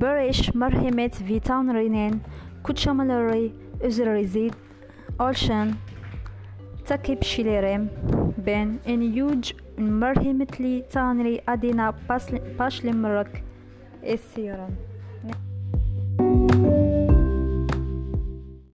برش مرحمت ویتان رینن کچاملاری از ریزید آلشن تکیب شیلیرم بین این یوج مرحمت لی تانری ادینا پاشلی مرک اسیارم